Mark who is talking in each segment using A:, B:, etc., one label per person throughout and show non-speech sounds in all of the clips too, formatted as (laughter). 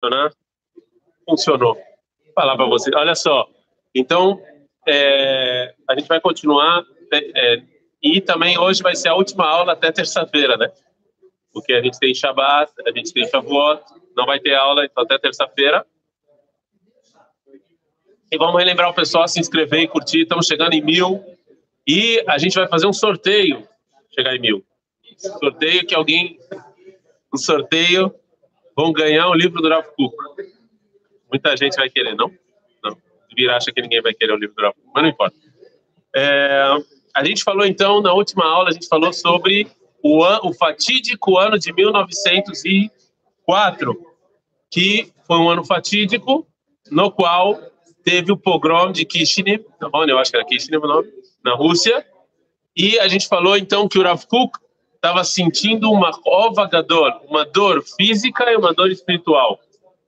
A: funcionar? Funcionou. Vou falar para você. Olha só. Então, é, a gente vai continuar. É, é, e também hoje vai ser a última aula até terça-feira, né? Porque a gente tem Shabbat, a gente tem Shavuot, não vai ter aula então até terça-feira. E vamos relembrar o pessoal se inscrever e curtir. Estamos chegando em mil. E a gente vai fazer um sorteio. Chegar em mil. Sorteio que alguém. Um sorteio. Vão ganhar o livro do Rav Kuk. Muita gente vai querer, não? Não. Vira acha que ninguém vai querer o livro do Rav Kuk, mas não importa. É, a gente falou então, na última aula, a gente falou sobre o, an, o fatídico ano de 1904, que foi um ano fatídico no qual teve o pogrom de Kishinev, onde eu acho que era Kishinev o nome, na Rússia, e a gente falou então que o Rav Kuk estava sentindo uma ovagador, uma dor física e uma dor espiritual.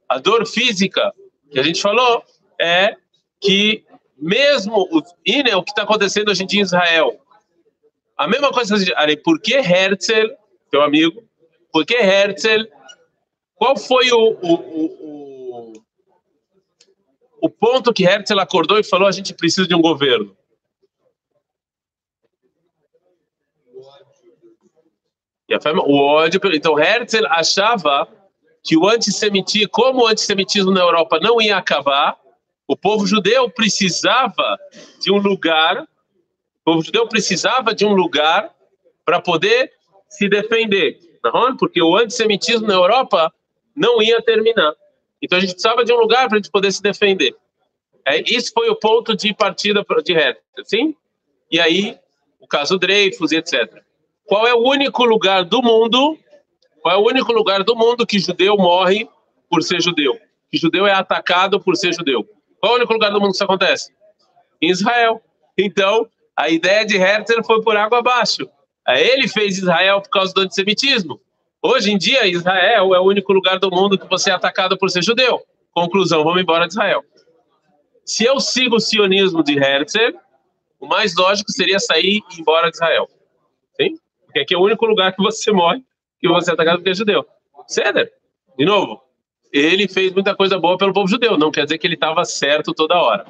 A: A dor física que a gente falou é que mesmo o, e, né, o que está acontecendo hoje em dia em Israel, a mesma coisa que a gente, por que Herzl, teu amigo, por que Herzl, qual foi o, o, o, o ponto que Herzl acordou e falou a gente precisa de um governo? O ódio. Então, Herzl achava que o antissemitismo, como o antissemitismo na Europa não ia acabar, o povo judeu precisava de um lugar, o povo judeu precisava de um lugar para poder se defender, não? porque o antissemitismo na Europa não ia terminar. Então a gente precisava de um lugar para a gente poder se defender. É, isso foi o ponto de partida de Herzl, sim? E aí o caso Dreyfus etc. Qual é o único lugar do mundo? Qual é o único lugar do mundo que judeu morre por ser judeu? Que judeu é atacado por ser judeu? Qual é o único lugar do mundo que isso acontece? Em Israel. Então, a ideia de Herzl foi por água abaixo. Ele fez Israel por causa do antissemitismo. Hoje em dia, Israel é o único lugar do mundo que você é atacado por ser judeu. Conclusão, vamos embora de Israel. Se eu sigo o sionismo de Herzl, o mais lógico seria sair e ir embora de Israel. Sim? Porque aqui é o único lugar que você morre que você é atacado porque é judeu. Ceder, de novo, ele fez muita coisa boa pelo povo judeu, não quer dizer que ele estava certo toda hora.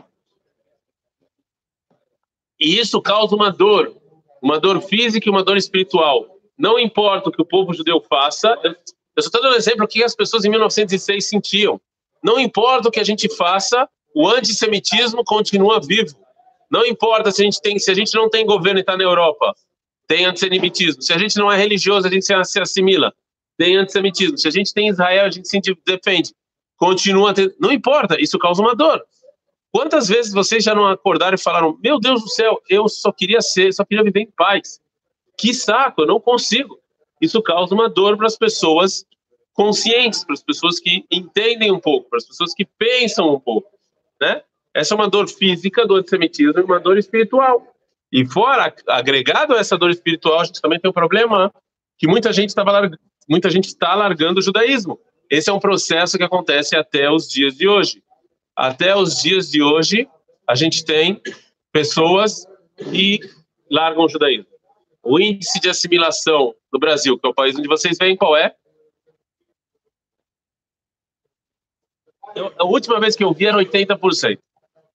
A: E isso causa uma dor, uma dor física e uma dor espiritual. Não importa o que o povo judeu faça, eu só estou dando um exemplo que as pessoas em 1906 sentiam. Não importa o que a gente faça, o antissemitismo continua vivo. Não importa se a gente tem, se a gente não tem governo e está na Europa, tem antissemitismo. Se a gente não é religioso, a gente se assimila. Tem antissemitismo. Se a gente tem Israel, a gente se defende. Continua. Ter... Não importa, isso causa uma dor. Quantas vezes vocês já não acordaram e falaram: Meu Deus do céu, eu só queria ser, só queria viver em paz. Que saco, eu não consigo. Isso causa uma dor para as pessoas conscientes, para as pessoas que entendem um pouco, para as pessoas que pensam um pouco, né? Essa é uma dor física do antissemitismo e uma dor espiritual. E fora, agregado a essa dor espiritual, a gente também tem um problema que muita gente estava muita gente está largando o judaísmo. Esse é um processo que acontece até os dias de hoje. Até os dias de hoje, a gente tem pessoas que largam o judaísmo. O índice de assimilação no Brasil, que é o país onde vocês vêm, qual é? Eu, a última vez que eu vi era 80%.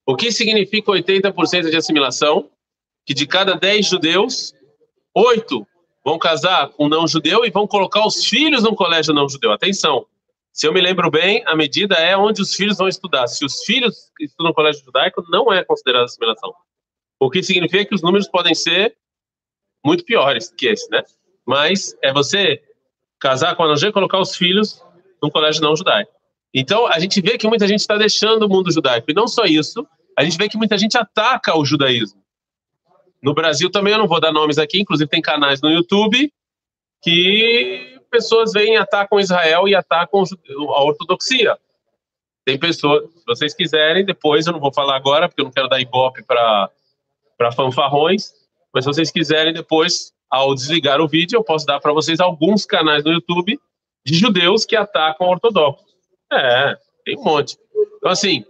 A: O que significa 80% de assimilação? Que de cada 10 judeus, oito vão casar com não judeu e vão colocar os filhos num colégio não judeu. Atenção, se eu me lembro bem, a medida é onde os filhos vão estudar. Se os filhos estudam no colégio judaico, não é considerada assimilação. O que significa que os números podem ser muito piores que esse, né? Mas é você casar com a não e colocar os filhos num colégio não judaico. Então, a gente vê que muita gente está deixando o mundo judaico. E não só isso, a gente vê que muita gente ataca o judaísmo. No Brasil também eu não vou dar nomes aqui, inclusive tem canais no YouTube que pessoas vêm atacam Israel e atacam a ortodoxia. Tem pessoas, se vocês quiserem, depois eu não vou falar agora, porque eu não quero dar ibope para fanfarrões, mas se vocês quiserem depois, ao desligar o vídeo, eu posso dar para vocês alguns canais no YouTube de judeus que atacam ortodoxos. É, tem um monte. Então, assim,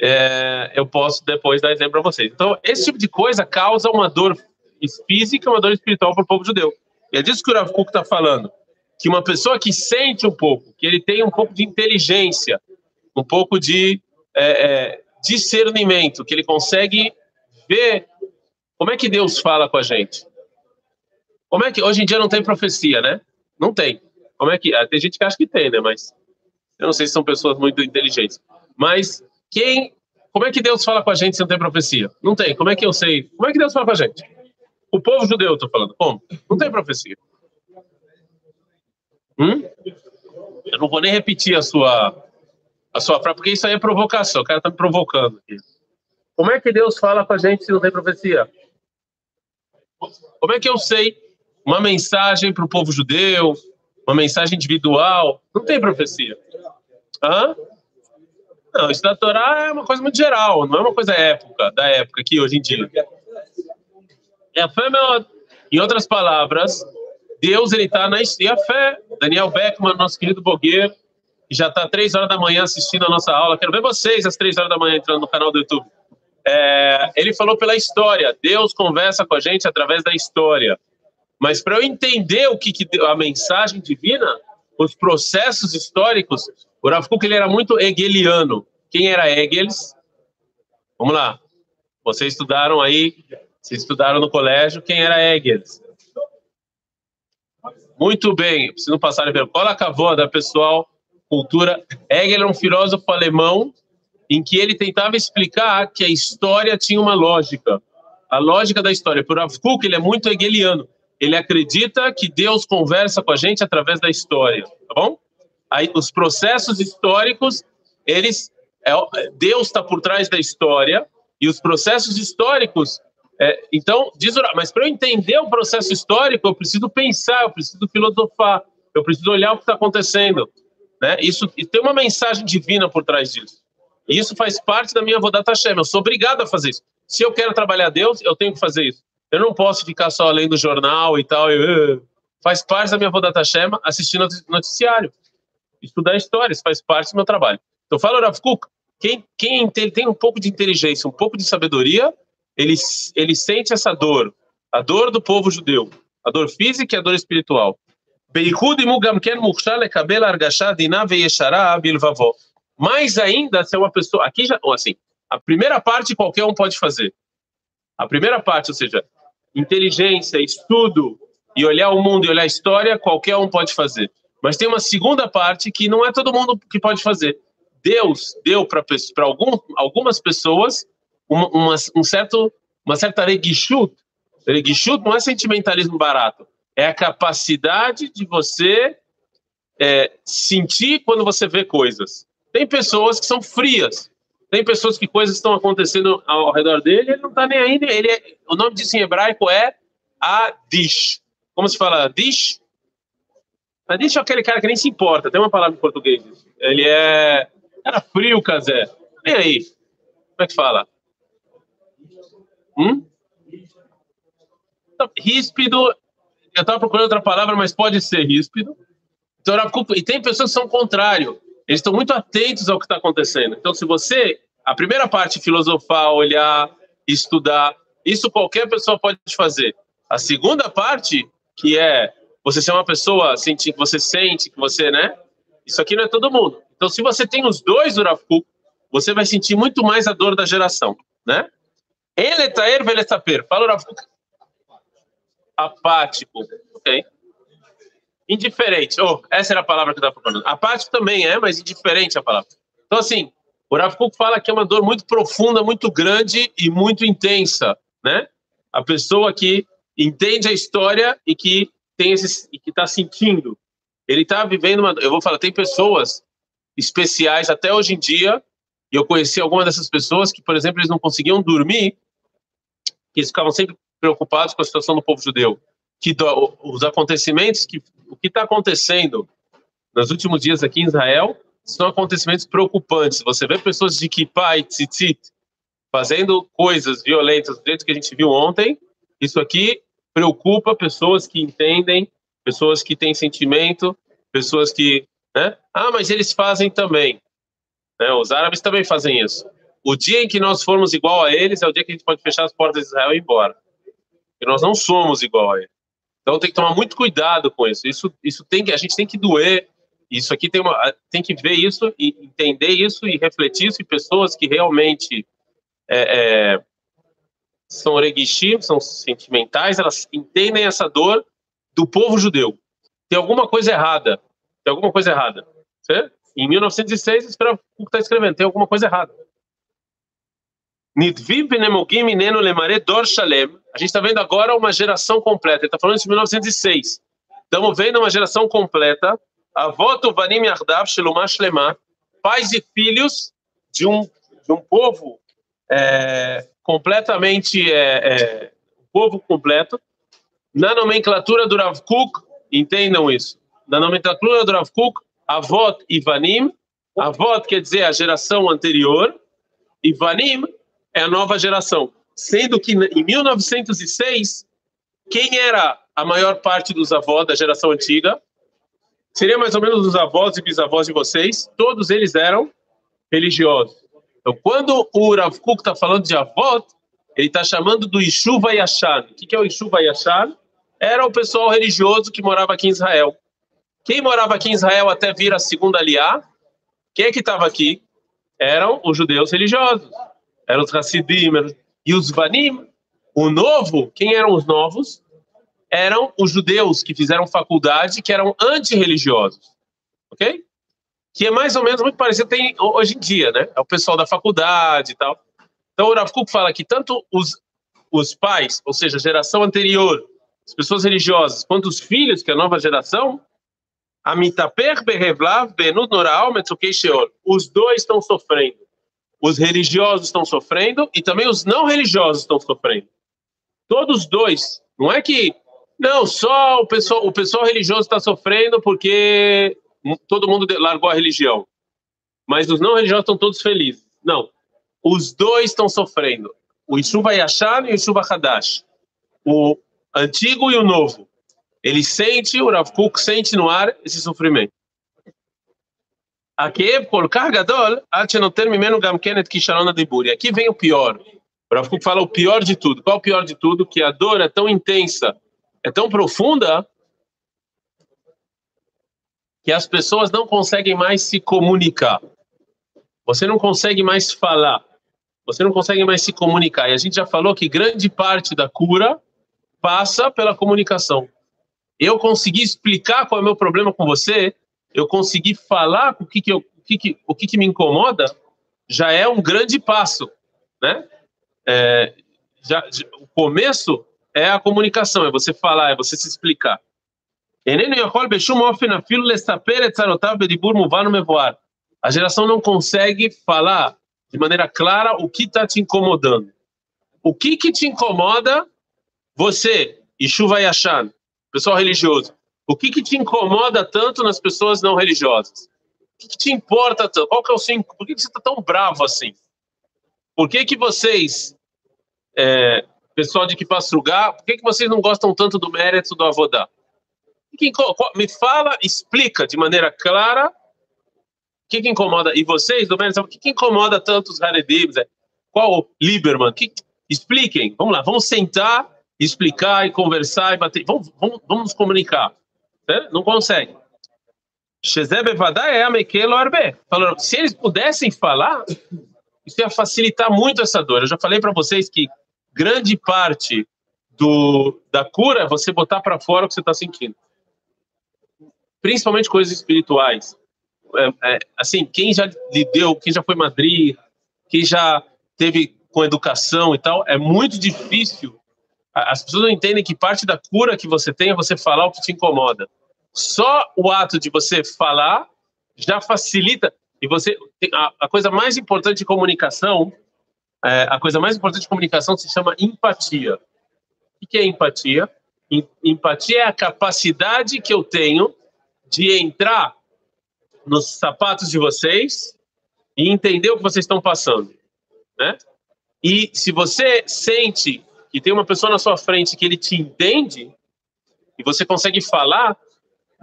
A: é, eu posso depois dar exemplo para vocês. Então, esse tipo de coisa causa uma dor física, uma dor espiritual para o povo judeu. E é disso que o Rav Kuk está falando. que uma pessoa que sente um pouco, que ele tem um pouco de inteligência, um pouco de é, é, discernimento, que ele consegue ver como é que Deus fala com a gente. Como é que hoje em dia não tem profecia, né? Não tem. Como é que ah, tem gente que acha que tem, né? Mas eu não sei se são pessoas muito inteligentes. Mas quem, como é que Deus fala com a gente se não tem profecia? Não tem. Como é que eu sei? Como é que Deus fala com a gente? O povo judeu, estou falando. Como? Não tem profecia. Hum? Eu não vou nem repetir a sua a sua frase, porque isso aí é provocação. O cara está me provocando aqui. Como é que Deus fala com a gente se não tem profecia? Como é que eu sei uma mensagem para o povo judeu, uma mensagem individual? Não tem profecia. Hã? Não, da Torá é uma coisa muito geral, não é uma coisa época, da época aqui hoje em dia. É a fé, meu, em outras palavras, Deus ele está na e a fé. Daniel Beckman, nosso querido blogueiro, que já está três horas da manhã assistindo a nossa aula. Quero ver vocês às três horas da manhã entrando no canal do YouTube. É, ele falou pela história. Deus conversa com a gente através da história. Mas para eu entender o que, que a mensagem divina, os processos históricos, o Rav Kuk, ele era muito hegeliano. Quem era Hegels? Vamos lá. Vocês estudaram aí, vocês estudaram no colégio, quem era Hegels? Muito bem, preciso passar pelo cola cavoda, pessoal, cultura. Hegel era um filósofo alemão em que ele tentava explicar que a história tinha uma lógica. A lógica da história. Por Rav Kuk, ele é muito hegeliano. Ele acredita que Deus conversa com a gente através da história, tá bom? Aí, os processos históricos, eles, é, Deus está por trás da história e os processos históricos. É, então, diz mas para eu entender o processo histórico, eu preciso pensar, eu preciso filosofar, eu preciso olhar o que está acontecendo. Né? Isso e tem uma mensagem divina por trás disso. E isso faz parte da minha Vodat Hashem. Eu sou obrigado a fazer isso. Se eu quero trabalhar Deus, eu tenho que fazer isso. Eu não posso ficar só lendo jornal e tal. E, uh, faz parte da minha Vodat Hashem assistindo noticiário. Estudar histórias faz parte do meu trabalho. Então, fala Rav Kuk, quem, quem tem, tem um pouco de inteligência, um pouco de sabedoria, ele, ele sente essa dor, a dor do povo judeu, a dor física e a dor espiritual. Mais ainda, se é uma pessoa. Aqui já. Assim, a primeira parte qualquer um pode fazer. A primeira parte, ou seja, inteligência, estudo e olhar o mundo e olhar a história, qualquer um pode fazer. Mas tem uma segunda parte que não é todo mundo que pode fazer. Deus deu para algum, algumas pessoas uma, uma, um certo, uma certa reguichut. Reguichut não é sentimentalismo barato é a capacidade de você é, sentir quando você vê coisas. Tem pessoas que são frias, tem pessoas que coisas estão acontecendo ao redor dele, ele não está nem aí. Ele é, o nome disso em hebraico é Adish. Como se fala Adish? Adish é aquele cara que nem se importa, tem uma palavra em português. Ele é. Cara frio, Casé. Nem aí. Como é que fala? Hum? Então, ríspido eu estava procurando outra palavra, mas pode ser ríspido. Então, e tem pessoas que são contrário. Eles estão muito atentos ao que está acontecendo. Então, se você, a primeira parte, filosofar, olhar, estudar, isso qualquer pessoa pode fazer. A segunda parte, que é você ser uma pessoa, sentir que você sente, que você, né? Isso aqui não é todo mundo. Então, se você tem os dois do Rav você vai sentir muito mais a dor da geração, né? Ele está ele saber. Fala o Rav apático. Ok. Indiferente. Oh, essa era a palavra que eu estava procurando. Apático também é, mas indiferente a palavra. Então, assim, o Rav Kuk fala que é uma dor muito profunda, muito grande e muito intensa, né? A pessoa que entende a história e que tem esse, e que está sentindo. Ele está vivendo uma. Eu vou falar, tem pessoas especiais até hoje em dia. E eu conheci algumas dessas pessoas que, por exemplo, eles não conseguiam dormir, que eles ficavam sempre preocupados com a situação do povo judeu, que do, os acontecimentos, que o que está acontecendo nos últimos dias aqui em Israel são acontecimentos preocupantes. Você vê pessoas de kippah e tzitzit fazendo coisas violentas do jeito que a gente viu ontem. Isso aqui preocupa pessoas que entendem, pessoas que têm sentimento, pessoas que, né? Ah, mas eles fazem também. Né? Os árabes também fazem isso. O dia em que nós formos igual a eles é o dia que a gente pode fechar as portas de Israel e ir embora. E nós não somos igual a ele. Então tem que tomar muito cuidado com isso. Isso, isso tem que a gente tem que doer. Isso aqui tem uma tem que ver isso e entender isso e refletir isso em pessoas que realmente é, é, são reguishim, são sentimentais, elas entendem essa dor do povo judeu. Tem alguma coisa errada. Tem alguma coisa errada. Certo? Em 1906, escreve o que está escrevendo. Tem alguma coisa errada. Lemare Dor Shalem. A gente está vendo agora uma geração completa. Ele está falando de 1906. Estamos vendo uma geração completa. Avoto Vanim Yardav Shelumash Lema. Pais e filhos de um, de um povo é, completamente, é, é, povo completo. Na nomenclatura do Rav Kuk, entendam isso. Na nomenclatura do Rav Kuk, Avot e Vanim. Avot quer dizer a geração anterior. E Vanim é a nova geração. Sendo que em 1906, quem era a maior parte dos avós da geração antiga? Seria mais ou menos os avós e bisavós de vocês. Todos eles eram religiosos. Então, quando o Rav Kuk está falando de avó, ele está chamando do Ishuva Yashan. O que é o Ishuva Yashan? Era o pessoal religioso que morava aqui em Israel. Quem morava aqui em Israel até vir a segunda aliá? Quem é que estava aqui? Eram os judeus religiosos eram os Hassidim, e os Vanim, o novo, quem eram os novos? Eram os judeus que fizeram faculdade, que eram antirreligiosos, ok? Que é mais ou menos muito parecido tem hoje em dia, né? É o pessoal da faculdade e tal. Então o Rav Kuk fala que tanto os, os pais, ou seja, a geração anterior, as pessoas religiosas, quanto os filhos, que é a nova geração. Os dois estão sofrendo os religiosos estão sofrendo e também os não religiosos estão sofrendo. Todos dois. Não é que não só o pessoal, o pessoal religioso está sofrendo porque todo mundo largou a religião, mas os não religiosos estão todos felizes. Não, os dois estão sofrendo. O Yeshuva Yashan e o Yeshuva Hadash. O antigo e o novo. Ele sente, o Rav Kuk sente no ar esse sofrimento. Aqui vem o pior. O Rav Kuk fala o pior de tudo. Qual o pior de tudo? Que a dor é tão intensa, é tão profunda, que as pessoas não conseguem mais se comunicar. Você não consegue mais falar. Você não consegue mais se comunicar. E a gente já falou que grande parte da cura passa pela comunicação. Eu consegui explicar qual é o meu problema com você, eu conseguir falar o que, que, eu, o, que, que, o que, que me incomoda, já é um grande passo, né? É, já, já, o começo é a comunicação, é você falar, é você se explicar. A geração não consegue falar de maneira clara o que está te incomodando. O que, que te incomoda você, Ishuva Yashan, pessoal religioso? O que, que te incomoda tanto nas pessoas não religiosas? O que, que te importa tanto? Qual que é o seu, por que, que você está tão bravo assim? Por que, que vocês, é, pessoal de Kipassugá, por que, que vocês não gostam tanto do mérito do Avodá? Que, me fala, explica de maneira clara o que, que incomoda. E vocês, do mérito, o que, que incomoda tanto os Haredim? Qual Lieberman? Que, expliquem. Vamos lá, vamos sentar, explicar e conversar e bater. Vamos, vamos, vamos nos comunicar. Né? Não consegue. Falando, se eles pudessem falar, isso ia facilitar muito essa dor. Eu já falei para vocês que grande parte do, da cura é você botar para fora o que você está sentindo. Principalmente coisas espirituais. É, é, assim, quem já lidou, quem já foi Madrid, quem já teve com educação e tal, é muito difícil. As pessoas não entendem que parte da cura que você tem é você falar o que te incomoda. Só o ato de você falar já facilita. E você a, a coisa mais importante de comunicação, é, a coisa mais importante de comunicação se chama empatia. O que é empatia? Empatia é a capacidade que eu tenho de entrar nos sapatos de vocês e entender o que vocês estão passando, né? E se você sente que tem uma pessoa na sua frente que ele te entende e você consegue falar,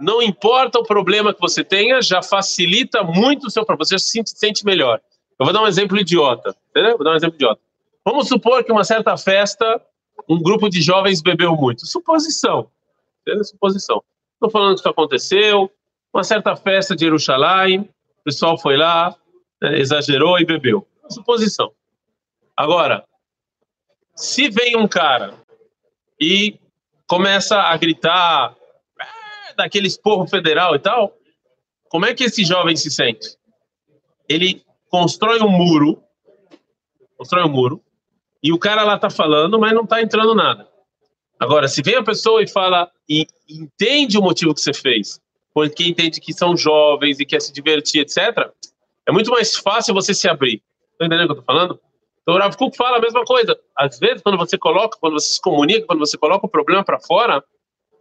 A: não importa o problema que você tenha, já facilita muito o seu problema, você se sente melhor. Eu vou dar um exemplo idiota, entendeu? Vou dar um exemplo idiota. Vamos supor que uma certa festa, um grupo de jovens bebeu muito. Suposição. É suposição. Estou falando que isso aconteceu, uma certa festa de Jerusalém, o pessoal foi lá, né, exagerou e bebeu. Suposição. Agora, se vem um cara e começa a gritar é, daquele esporro federal e tal, como é que esse jovem se sente? Ele constrói um muro, constrói um muro, e o cara lá tá falando, mas não tá entrando nada. Agora, se vem a pessoa e fala e entende o motivo que você fez, porque entende que são jovens e quer se divertir, etc., é muito mais fácil você se abrir. Tá entendendo o que eu tô falando? Então, o Rav Kuk fala a mesma coisa. Às vezes, quando você coloca, quando você se comunica, quando você coloca o problema para fora,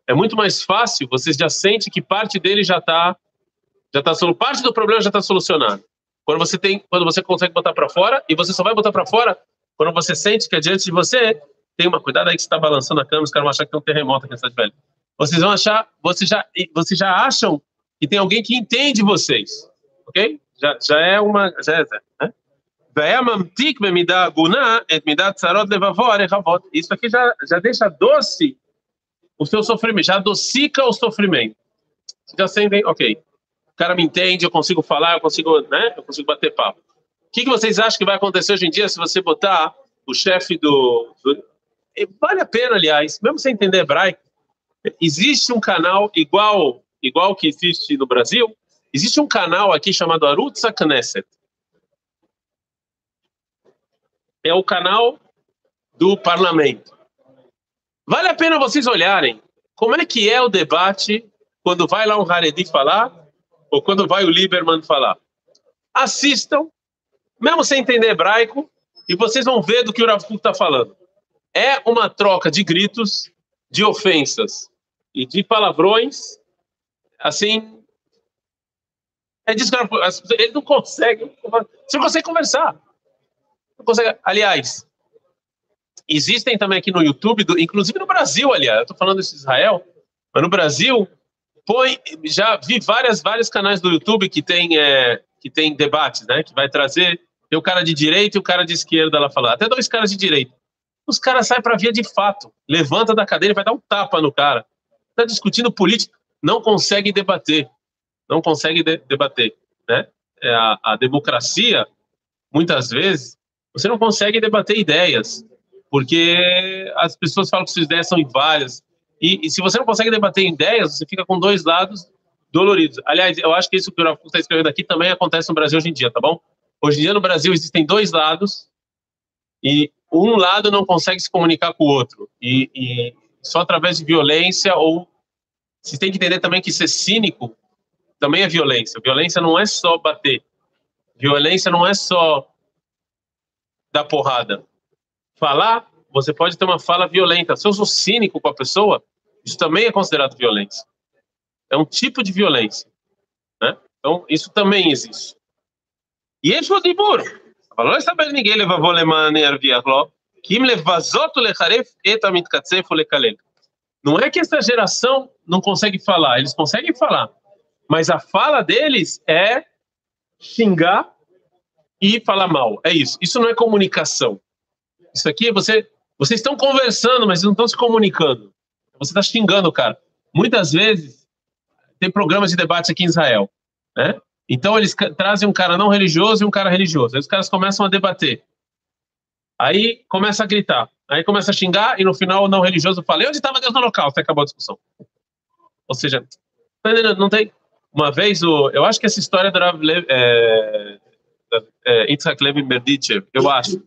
A: é muito mais fácil, você já sente que parte dele já está já tá parte do problema já está solucionado. Quando você tem, quando você consegue botar para fora e você só vai botar para fora quando você sente que adiante de você tem uma cuidado aí que está balançando a câmera, os caras vão achar que tem um terremoto aqui nessa velho. Vocês vão achar, vocês já, vocês já acham que tem alguém que entende vocês, ok? Já, já é uma, já é, né? Isso aqui já, já deixa doce o seu sofrimento, já adocica o sofrimento. Vocês já sentem, ok, o cara me entende, eu consigo falar, eu consigo, né, eu consigo bater papo. O que, que vocês acham que vai acontecer hoje em dia se você botar o chefe do, do... Vale a pena, aliás, mesmo sem entender hebraico, existe um canal igual igual que existe no Brasil, existe um canal aqui chamado Arutz Knesset. É o canal do parlamento. Vale a pena vocês olharem como é que é o debate quando vai lá um Haredi falar ou quando vai o Lieberman falar. Assistam, mesmo sem entender hebraico, e vocês vão ver do que o Rav está falando. É uma troca de gritos, de ofensas e de palavrões, assim. É que ele não consegue. Você não consegue conversar. Não consegue, aliás, existem também aqui no YouTube, do, inclusive no Brasil, aliás, eu estou falando isso de Israel, mas no Brasil, põe, já vi várias, vários canais do YouTube que tem, é, que tem debates, né, que vai trazer, tem o cara de direita e o cara de esquerda lá falando, até dois caras de direita. Os caras saem para via de fato, levanta da cadeira e vai dar um tapa no cara. Está discutindo política, não consegue debater, não consegue de, debater, né? É a, a democracia, muitas vezes, você não consegue debater ideias, porque as pessoas falam que suas ideias são inválidas. E, e, se você não consegue debater ideias, você fica com dois lados doloridos. Aliás, eu acho que isso que o Rafa está escrevendo aqui também acontece no Brasil hoje em dia, tá bom? Hoje em dia no Brasil existem dois lados e um lado não consegue se comunicar com o outro. E, e só através de violência ou. Você tem que entender também que ser cínico também é violência. Violência não é só bater. Violência não é só dar porrada. Falar, você pode ter uma fala violenta. Se eu sou cínico com a pessoa, isso também é considerado violência. É um tipo de violência. Né? Então, isso também existe. E esse é Rodimuro, אבל לא יספר ניגי לבבו למען ירוויח לו, כי אם לבזות ולחרף את המתקצף ולקלל. Não é que essa geração não consegue falar, eles conseguem falar, mas a fala deles é xingar e falar mal. É isso. Isso não é comunicação. Isso aqui, você, vocês estão conversando, mas não estão se comunicando. Você está xingando o cara. Muitas vezes, tem programas de debate aqui em Israel, né? Então, eles trazem um cara não religioso e um cara religioso. Aí os caras começam a debater. Aí começa a gritar. Aí começa a xingar e no final o não religioso fala: onde estava Deus no local? Você acabou a discussão. Ou seja, tá não tem. Uma vez, o, eu acho que essa história do Rav Lev, é, é, Yitzhak Levi Berdichev, eu acho.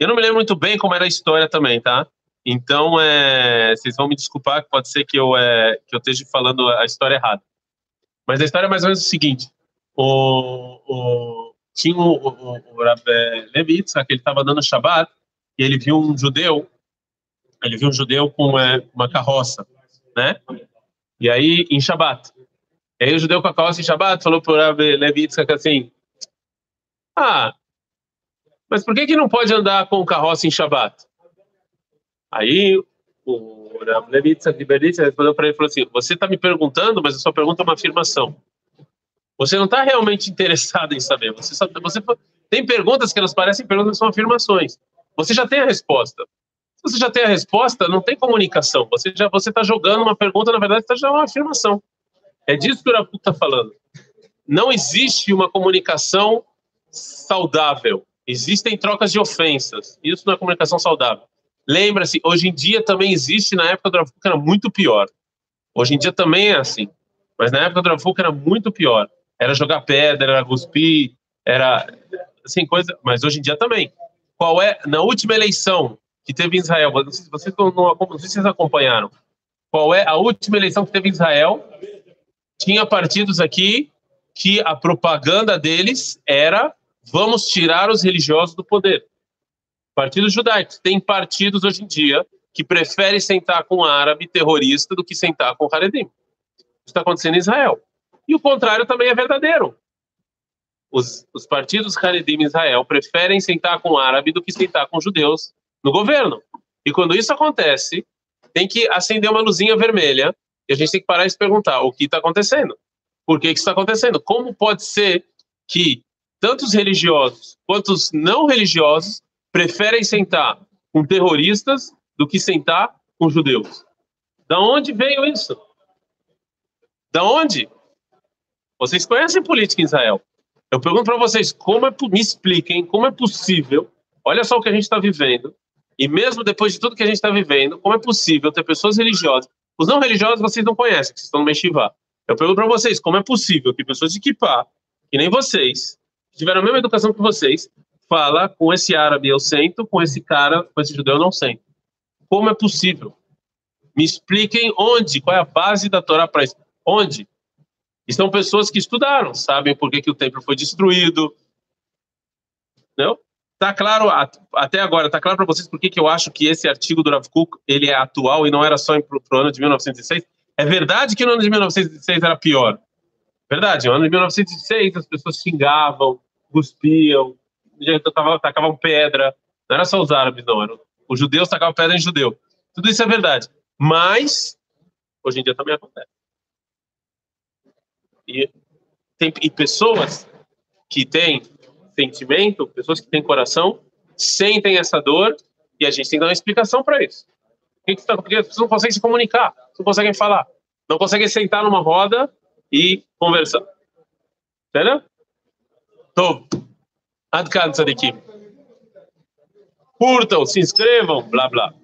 A: Eu não me lembro muito bem como era a história também, tá? Então, é, vocês vão me desculpar, pode ser que eu, é, que eu esteja falando a história errada. Mas a história é mais ou menos o seguinte: o, o, tinha o, o, o Levitz, que ele estava dando Shabbat, e ele viu um judeu, ele viu um judeu com é, uma carroça, né? E aí, em Shabbat. E aí o judeu com a carroça em Shabbat falou para o Levitz assim, ah, mas por que, que não pode andar com carroça em Shabat? Aí o Levitza de Berlitza respondeu para ele falou assim: Você está me perguntando, mas a sua pergunta é uma afirmação. Você não está realmente (laughs) interessado em saber. Você, só, você tem perguntas que elas parecem perguntas, são afirmações. Você já tem a resposta. Se você já tem a resposta, não tem comunicação. Você já você está jogando uma pergunta, na verdade, está jogando uma afirmação. É disso que o Rafu está falando. Não existe uma comunicação saudável. Existem trocas de ofensas. Isso não é comunicação saudável. Lembra-se, hoje em dia também existe, na época do Rafu era muito pior. Hoje em dia também é assim. Mas na época do Rafu era muito pior. Era jogar pedra, era cuspir, era assim, coisa. Mas hoje em dia também. Qual é, na última eleição que teve em Israel, não sei, vocês, não, não sei se vocês acompanharam, qual é a última eleição que teve em Israel? Tinha partidos aqui que a propaganda deles era vamos tirar os religiosos do poder. Partidos judaicos. Tem partidos hoje em dia que preferem sentar com um árabe terrorista do que sentar com o Haredim. Isso está acontecendo em Israel. E o contrário também é verdadeiro. Os, os partidos Haredim em Israel preferem sentar com árabe do que sentar com judeus no governo. E quando isso acontece, tem que acender uma luzinha vermelha e a gente tem que parar e se perguntar o que está acontecendo. Por que, que isso está acontecendo? Como pode ser que tanto os religiosos quanto os não religiosos preferem sentar com terroristas do que sentar com judeus? Da onde veio isso? Da onde? Vocês conhecem política em Israel? Eu pergunto para vocês, como é, me expliquem como é possível, olha só o que a gente está vivendo, e mesmo depois de tudo que a gente está vivendo, como é possível ter pessoas religiosas? Os não religiosos vocês não conhecem, que vocês estão no Meshivá. Eu pergunto para vocês, como é possível que pessoas de Kippah, que nem vocês, que tiveram a mesma educação que vocês, fala com esse árabe eu sento, com esse cara, com esse judeu eu não sento? Como é possível? Me expliquem onde, qual é a base da Torá para isso. Onde? Estão pessoas que estudaram, sabem por que, que o templo foi destruído. Não? Tá claro, até agora, tá claro para vocês por que, que eu acho que esse artigo do Rav Kuk, ele é atual e não era só para o ano de 1906? É verdade que no ano de 1906 era pior. Verdade, no ano de 1906 as pessoas xingavam, cuspiam, tacavam pedra. Não era só os árabes, não. Eram, os judeus tacavam pedra em judeu. Tudo isso é verdade. Mas, hoje em dia também acontece. E, tem, e pessoas que têm sentimento, pessoas que têm coração, sentem essa dor e a gente tem que dar uma explicação para isso. Porque as pessoas não conseguem se comunicar, não conseguem falar, não conseguem sentar numa roda e conversar. Entendeu? Então, Adkan Tzadikim. Curtam, se inscrevam, blá blá.